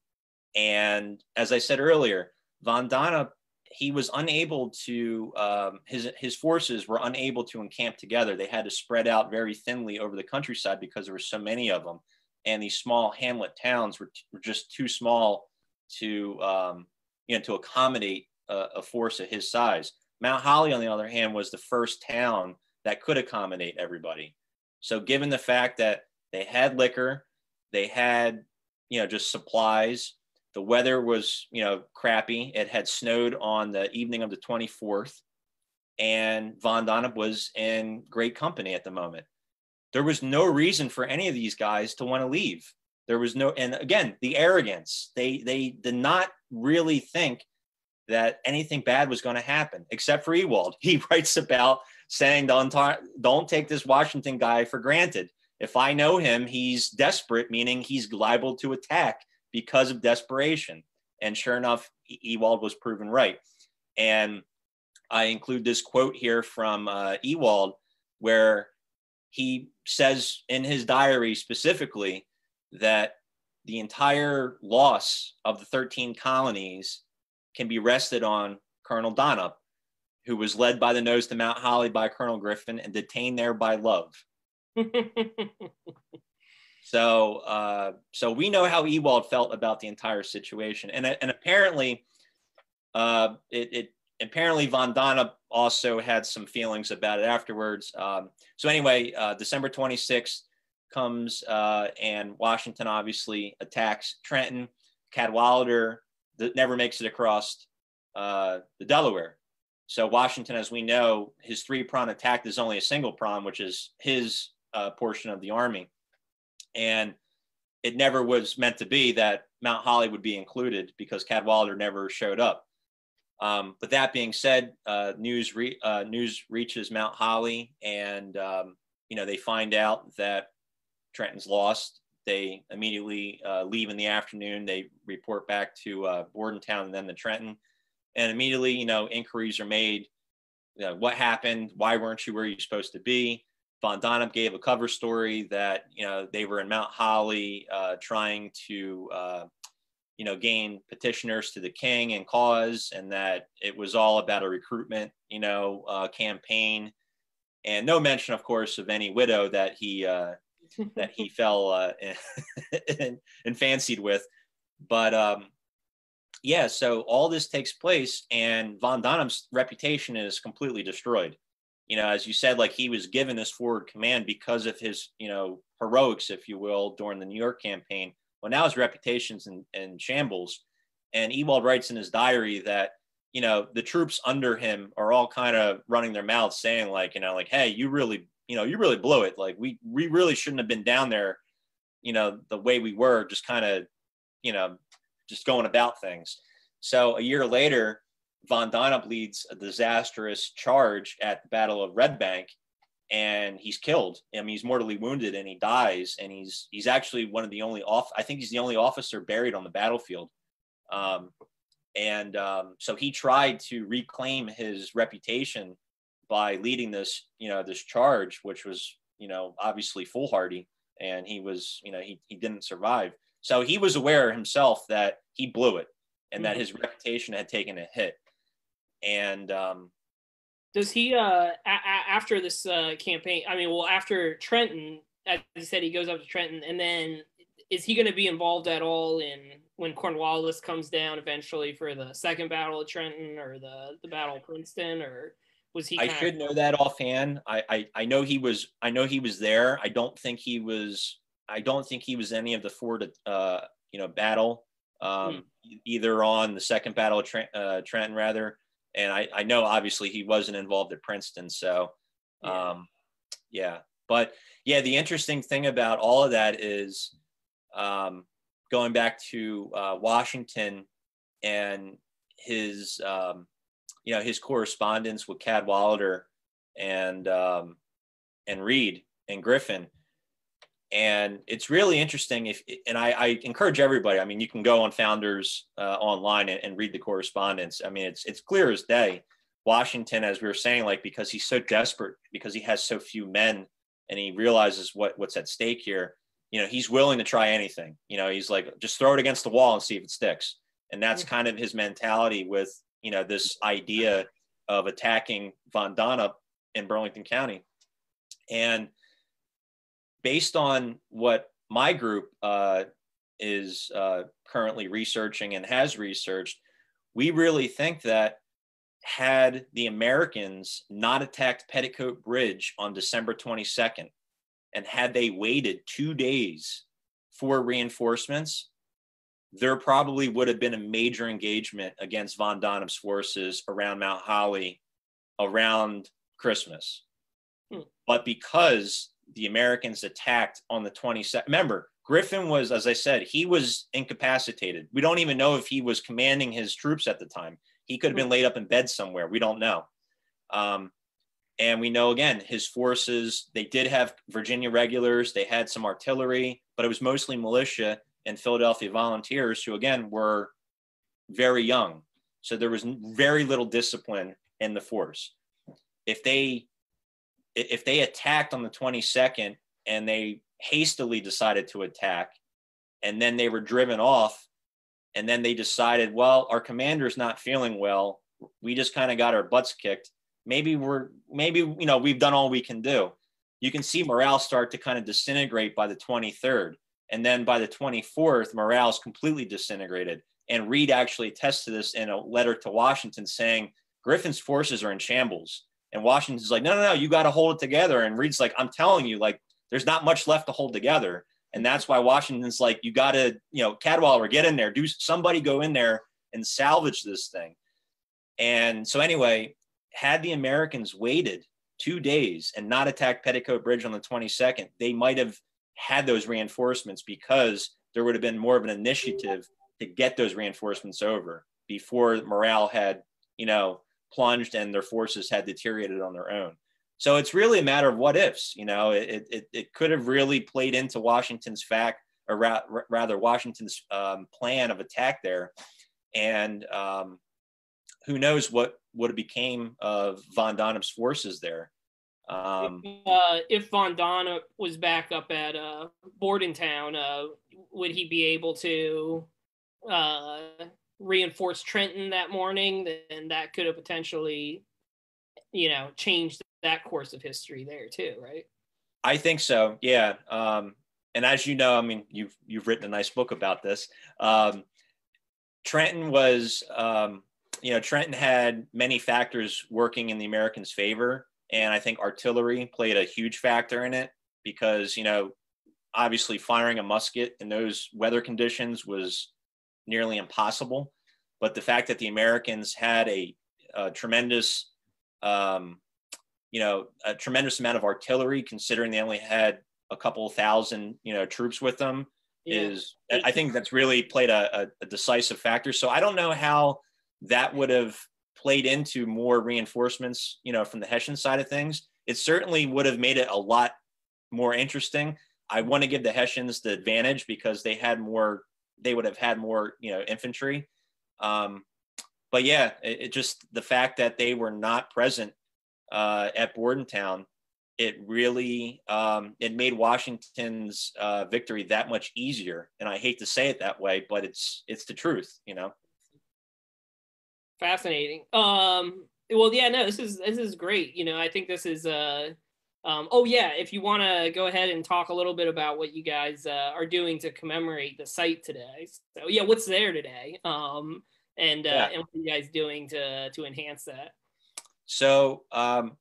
and as I said earlier, Von Donop, he was unable to, um, his, his forces were unable to encamp together. They had to spread out very thinly over the countryside because there were so many of them and these small hamlet towns were, were just too small to um, you know to accommodate a, a, force of his size. Mount Holly, on the other hand, was the first town that could accommodate everybody. So, given the fact that they had liquor, they had you know just supplies. The weather was you know crappy. It had snowed on the evening of the 24th, and Von Donop was in great company at the moment there was no reason for any of these guys to want to leave. There was no, and again, the arrogance. They they did not really think that anything bad was going to happen, except for Ewald. He writes about saying, "Don't don't take this Washington guy for granted. If I know him, he's desperate, meaning he's liable to attack because of desperation." And sure enough, Ewald was proven right. And I include this quote here from uh, Ewald, where he says in his diary specifically that the entire loss of the 13 colonies can be rested on Colonel Donop, who was led by the nose to Mount Holly by Colonel Griffin and detained there by love. so, uh, so we know how Ewald felt about the entire situation, and and apparently, uh, it, it apparently Von Donop also had some feelings about it afterwards. Um, so anyway, uh, December 26th comes uh, and Washington obviously attacks Trenton. Cadwalader never makes it across uh, the Delaware. So Washington, as we know, his three-prong attack is only a single prong, which is his uh, portion of the army, and it never was meant to be that Mount Holly would be included because Cadwalader never showed up. Um, but that being said, uh, news re- uh, news reaches Mount Holly, and um, you know they find out that Trenton's lost. They immediately uh, leave in the afternoon. They report back to uh, Bordentown and then to Trenton, and immediately you know inquiries are made you know, what happened? Why weren't you where you're supposed to be? Von Donop gave a cover story that you know they were in Mount Holly uh, trying to uh, you know gain petitioners to the king and cause, and that it was all about a recruitment you know uh, campaign, and no mention, of course, of any widow that he uh, that he fell uh, and, and fancied with, but um, yeah, so all this takes place, and Von Donop's reputation is completely destroyed. You know, as you said, like he was given this forward command because of his, you know, heroics, if you will, during the New York campaign. Well, now his reputation's in, in shambles. And Ewald writes in his diary that, you know, the troops under him are all kind of running their mouths saying, like, you know, like, hey, you really, you know, you really blew it. Like, we we really shouldn't have been down there, you know, the way we were, just kind of, you know, just going about things. So a year later, Von Donop leads a disastrous charge at the Battle of Red Bank, and he's killed. I mean, he's mortally wounded, and he dies. And he's he's actually one of the only off. I think he's the only officer buried on the battlefield. Um, and um, so he tried to reclaim his reputation by leading this, you know, this charge, which was, you know, obviously foolhardy, and he was, you know, he he didn't survive. So he was aware himself that he blew it and that mm-hmm. his reputation had taken a hit. And um, does he, uh, a- a- after this uh, campaign, I mean, well, after Trenton, as he said, he goes up to Trenton, and then is he going to be involved at all in when Cornwallis comes down eventually for the second battle of Trenton or the the battle of Princeton or was he? I should of- know that offhand. I, I I know he was. I know he was there. I don't think he was. I don't think he was any of the Ford, uh, you know, battle um, hmm. either on the second battle of Trent, uh, Trenton, rather. And I, I know obviously he wasn't involved at Princeton. So, um, yeah. But yeah, the interesting thing about all of that is um, going back to uh, Washington and his, um, you know, his correspondence with Cadwalader and um, and Reed and Griffin and it's really interesting if and I, I, encourage everybody i mean you can go on founders uh, online and, and, read the correspondence. I mean it's it's clear as day. Washington as we were saying like because he's so desperate because he has so few men and he realizes what what's at stake here you know he's willing to try anything. You know he's like just throw it against the wall and see if it sticks. And that's mm-hmm. kind of his mentality with you know this idea of attacking von donop in burlington county. And based on what my group uh, is uh, currently researching and has researched, we really think that had the Americans not attacked Petticoat Bridge on December 22nd, and had they waited two days for reinforcements, there probably would have been a major engagement against von Donop's forces around Mount Holly around Christmas. Hmm. But because the Americans attacked on the 22nd. Remember, Griffin was, as I said, he was incapacitated. We don't even know if he was commanding his troops at the time. He could have been laid up in bed somewhere. We don't know. Um, and we know again, his forces, they did have Virginia regulars, they had some artillery, but it was mostly militia and Philadelphia volunteers who, again, were very young. So there was very little discipline in the force. If they if they attacked on the 22nd and they hastily decided to attack and then they were driven off and then they decided well our commander's not feeling well we just kind of got our butts kicked maybe we're maybe you know we've done all we can do. You can see morale start to kind of disintegrate by the 23rd and then by the 24th morale is completely disintegrated. And reed actually attests to this in a letter to washington saying griffin's forces are in shambles and Washington's like, no, no, no, you got to hold it together. And Reed's like, I'm telling you, like, there's not much left to hold together. And that's why Washington's like, you got to, you know, Cadwalader, get in there, do somebody go in there and salvage this thing. And so, anyway, had the Americans waited two days and not attacked Petticoat Bridge on the 22nd, they might have had those reinforcements because there would have been more of an initiative to get those reinforcements over before morale had, you know, plunged and their forces had deteriorated on their own. So it's really a matter of what ifs. You know, it, it, it could have really played into Washington's fact, or ra- rather Washington's um, plan of attack there. And um, who knows what what it became of Von Donop's forces there. Um, uh, if Von Donop was back up at uh, Bordentown, uh, would he be able to uh, reinforce Trenton that morning? Then that could have potentially, you know, changed that course of history there too, right? I think so. Yeah. Um, and as you know, I mean, you've you've written a nice book about this. Um, Trenton was, um, you know, Trenton had many factors working in the Americans' favor and I think artillery played a huge factor in it because, you know, obviously firing a musket in those weather conditions was nearly impossible. But the fact that the Americans had a, a tremendous, um, you know, a tremendous amount of artillery, considering they only had a couple thousand, you know, troops with them, yeah. is I think that's really played a, a, a decisive factor. So I don't know how that would have played into more reinforcements, you know, from the Hessian side of things, it certainly would have made it a lot more interesting. I want to give the Hessians the advantage because they had more, they would have had more, you know, infantry. Um, but yeah, it, it, just the fact that they were not present uh, at Bordentown, it really um, it made Washington's uh, victory that much easier. And I hate to say it that way, but it's it's the truth, you know. Fascinating. Um, well, yeah, no, this is this is great. You know, I think this is uh um, oh yeah, if you want to go ahead and talk a little bit about what you guys uh, are doing to commemorate the site today. So yeah, what's there today? Um, and uh, yeah. and what are you guys doing to to enhance that? So um,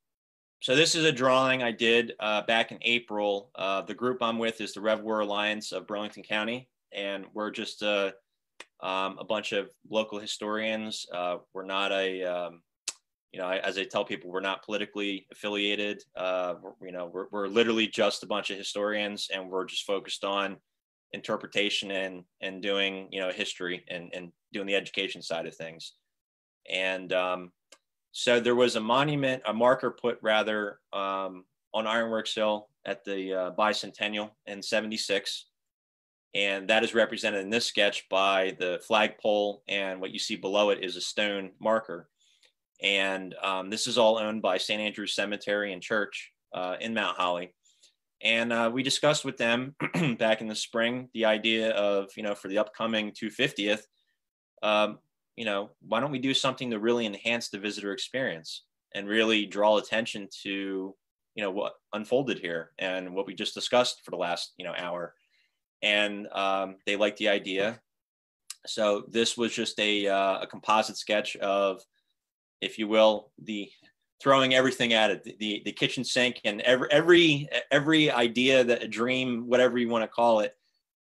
so this is a drawing I did uh, back in April. Uh, the group I'm with is the Rev War Alliance of Burlington County, and we're just uh, um, a bunch of local historians. Uh, we're not a, um, you know, as I tell people, we're not politically affiliated. Uh, you know, we're, we're literally just a bunch of historians, and we're just focused on interpretation and and doing you know history and and doing the education side of things. And um, so there was a monument, a marker put rather um, on Ironworks Hill at the uh, bicentennial in '76 and that is represented in this sketch by the flagpole, and what you see below it is a stone marker. And um, this is all owned by St. Andrew's Cemetery and Church uh, in Mount Holly. And uh, we discussed with them back in the spring the idea of, you know, for the upcoming 250th, um, you know, why don't we do something to really enhance the visitor experience and really draw attention to, you know, what unfolded here and what we just discussed for the last, you know, hour and um, they liked the idea. So this was just a, uh, a composite sketch of, if you will, the throwing everything at it, the, the kitchen sink and every, every, every idea that a dream, whatever you want to call it,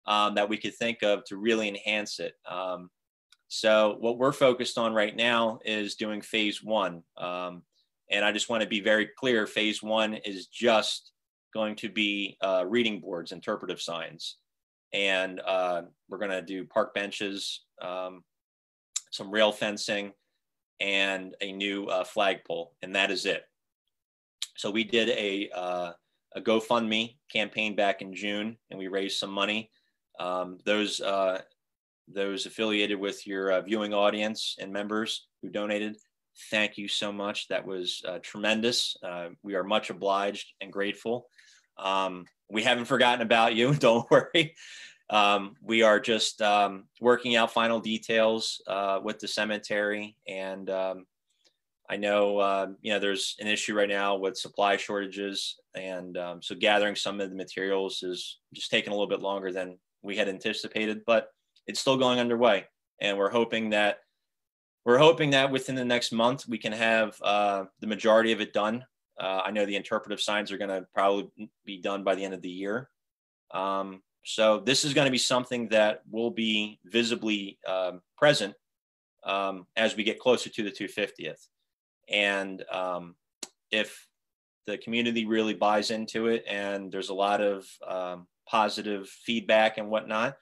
um, that we could think of to really enhance it. Um, so what we're focused on right now is doing phase one. Um, and I just want to be very clear, phase one is just going to be uh, reading boards, interpretive signs and uh, we're going to do park benches, um, some rail fencing, and a new uh, flagpole, and that is it. So we did a, uh, a GoFundMe campaign back in June, and we raised some money. Um, those uh, those affiliated with your uh, viewing audience and members who donated, thank you so much. That was uh, tremendous. we are much obliged and grateful. Um, we haven't forgotten about you. Don't worry. Um, we are just um, working out final details uh, with the cemetery, and um, I know uh, you know there's an issue right now with supply shortages, and um, so gathering some of the materials is just taking a little bit longer than we had anticipated, but it's still going underway, and we're hoping that we're hoping that within the next month we can have uh, the majority of it done. Uh, I know the interpretive signs are going to probably be done by the end of the year. Um, so this is going to be something that will be visibly um, present um, as we get closer to the 250th. And um, if the community really buys into it and there's a lot of um, positive feedback and whatnot,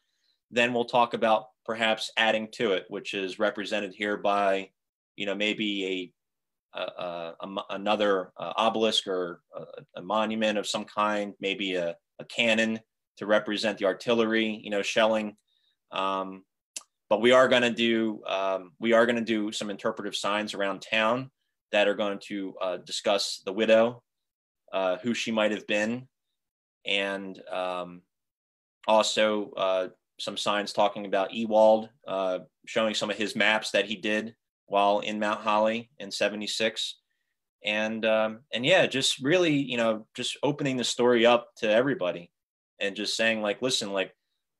then we'll talk about perhaps adding to it, which is represented here by, you know, maybe a a, a, another uh, obelisk or a, a, monument of some kind, maybe a, a, cannon to represent the artillery, you know, shelling. Um, but we are going to do um, we are going to do some interpretive signs around town that are going to uh, discuss the widow, uh, who she might have been, and um, also uh, some signs talking about Ewald, uh, showing some of his maps that he did while in Mount Holly in '76, and um, and yeah, just really you know just opening the story up to everybody, and just saying like, listen, like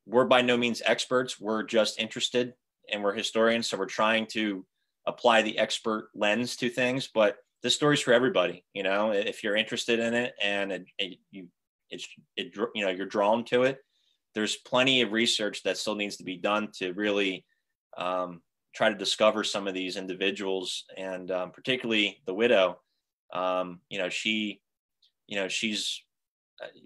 we're by no means experts. We're just interested and we're historians. So we're trying to apply the expert lens to things, but this story's for everybody. You know, if you're interested in it and it, it, you, it's, it, you know, you're drawn to it, there's plenty of research that still needs to be done to really um, try to discover some of these individuals and um, particularly the widow. Um, you know, she, you know, she's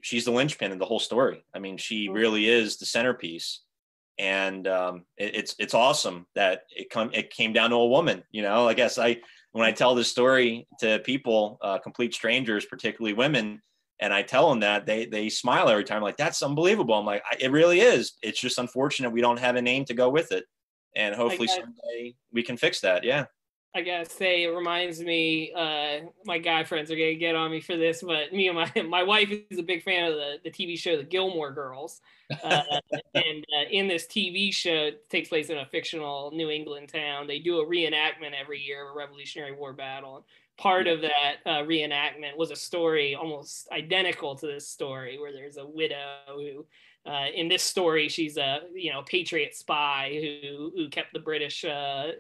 she's the linchpin of the whole story. I mean, she really is the centerpiece, and um, it, it's it's awesome that it come it came down to a woman. You know, I guess I when I tell this story to people, uh, complete strangers, particularly women, and I tell them that they they smile every time, like that's unbelievable. I'm like, it really is. It's just unfortunate we don't have a name to go with it, and hopefully someday we can fix that. Yeah. I gotta say, it reminds me. Uh, my guy friends are gonna get on me for this, but me and my my wife is a big fan of the, the TV show The Gilmore Girls, uh, and uh, in this TV show, it takes place in a fictional New England town. They do a reenactment every year of a Revolutionary War battle. And part of that uh, reenactment was a story almost identical to this story, where there's a widow who uh, in this story, she's a you know patriot spy who who kept the British uh, uh,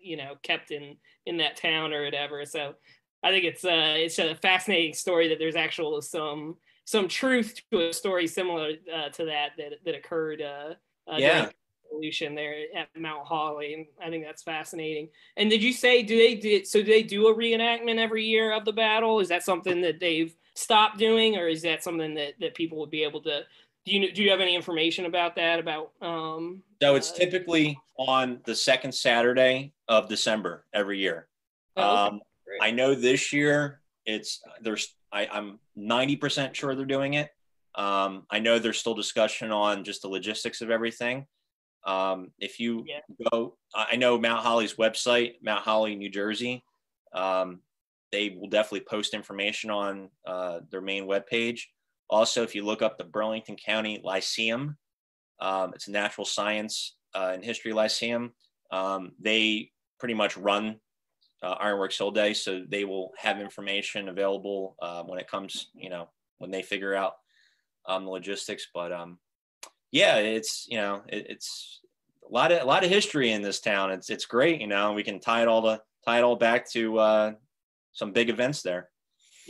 you know kept in in that town or whatever. So I think it's uh, it's a fascinating story that there's actual some some truth to a story similar uh, to that that that occurred. Uh, uh, yeah. Revolution there at Mount Holly. I think that's fascinating. And did you say do they did so? Do they do a reenactment every year of the battle? Is that something that they've stopped doing, or is that something that that people would be able to do you do you have any information about that? About um, so it's uh, typically on the second Saturday of December every year. Oh, okay. um, I know this year it's there's I, I'm 90% sure they're doing it. Um, I know there's still discussion on just the logistics of everything. Um, if you yeah. go, I know Mount Holly's website, Mount Holly, New Jersey. Um, they will definitely post information on uh, their main webpage. Also, if you look up the Burlington County Lyceum, um, it's a natural science uh, and history lyceum. Um, they pretty much run uh, Ironworks Hill Day, so they will have information available uh, when it comes, you know, when they figure out um, the logistics. But um, yeah, it's you know, it, it's a lot of a lot of history in this town. It's it's great, you know. We can tie it all to tie it all back to uh, some big events there.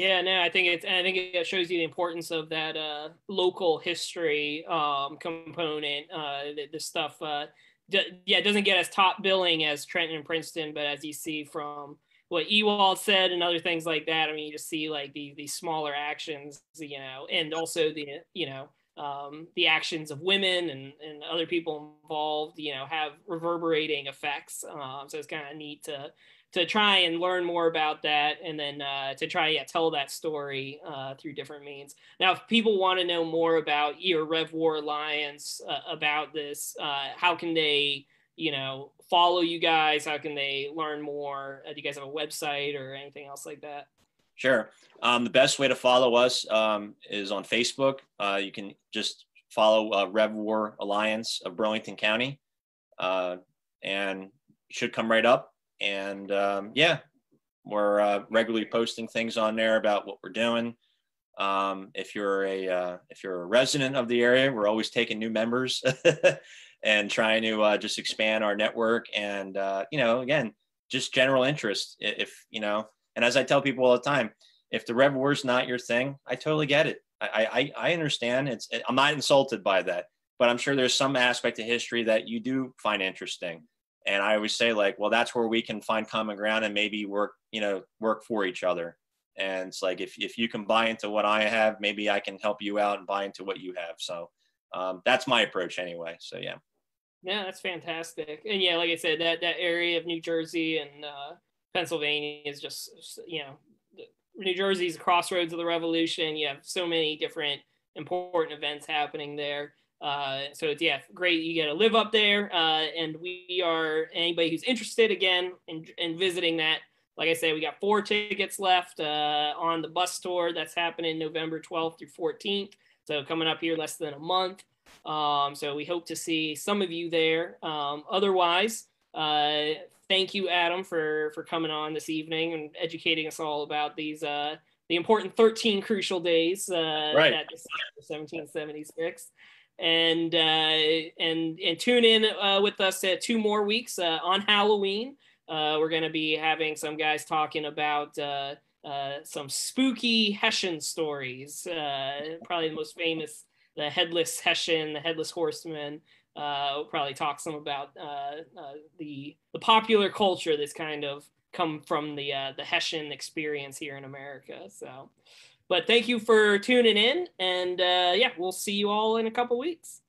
Yeah, no, I think it's I think it shows you the importance of that uh, local history um, component. Uh, the, the stuff, uh, d- yeah, it doesn't get as top billing as Trenton and Princeton, but as you see from what Ewald said and other things like that, I mean, you just see like the these smaller actions, you know, and also the you know um, the actions of women and, and other people involved, you know, have reverberating effects. Um, so it's kind of neat to to try and learn more about that and then uh, to try yeah tell that story uh, through different means. Now if people want to know more about your rev war alliance uh, about this uh, how can they you know follow you guys? How can they learn more? Uh, do you guys have a website or anything else like that? Sure. Um, the best way to follow us um, is on facebook. Uh, you can just follow rev war alliance of burlington county. And should come right up and um, yeah, we're uh, regularly posting things on there about what we're doing. Um, if you're a uh, if you're a resident of the area, we're always taking new members and trying to uh, just expand our network. And uh, you know, again, just general interest. If you know, and as I tell people all the time, if the Rev War's not your thing, I totally get it. I I, I understand. It's I'm not insulted by that, but I'm sure there's some aspect of history that you do find interesting and i always say like well that's where we can find common ground and maybe work you know work for each other. And it's like if, if you can buy into what i have maybe i can help you out and buy into what you have. So um, that's my approach anyway. So yeah. Yeah that's fantastic. And yeah like i said that that area of new jersey and uh, pennsylvania is just you know new jersey's crossroads of the revolution. You have so many different important events happening there Uh, so it's yeah, great. You get to live up there, uh, and we are anybody who's interested again in, in visiting that. Like I said, we got four tickets left uh, on the bus tour that's happening November 12th through 14th. So coming up here less than a month. Um, so we hope to see some of you there. Um, otherwise, uh, thank you, Adam, for for coming on this evening and educating us all about these uh, the important 13 crucial days uh, right. that 1776 and uh, and and tune in uh, with us at two more weeks uh, on Halloween. Uh, we're going to be having some guys talking about uh, uh, some spooky Hessian stories. probably the most famous, the headless Hessian, the headless horseman. we'll probably talk some about the the popular culture that's kind of come from the the Hessian experience here in America. So. But thank you for tuning in. And uh, yeah, we'll see you all in a couple weeks.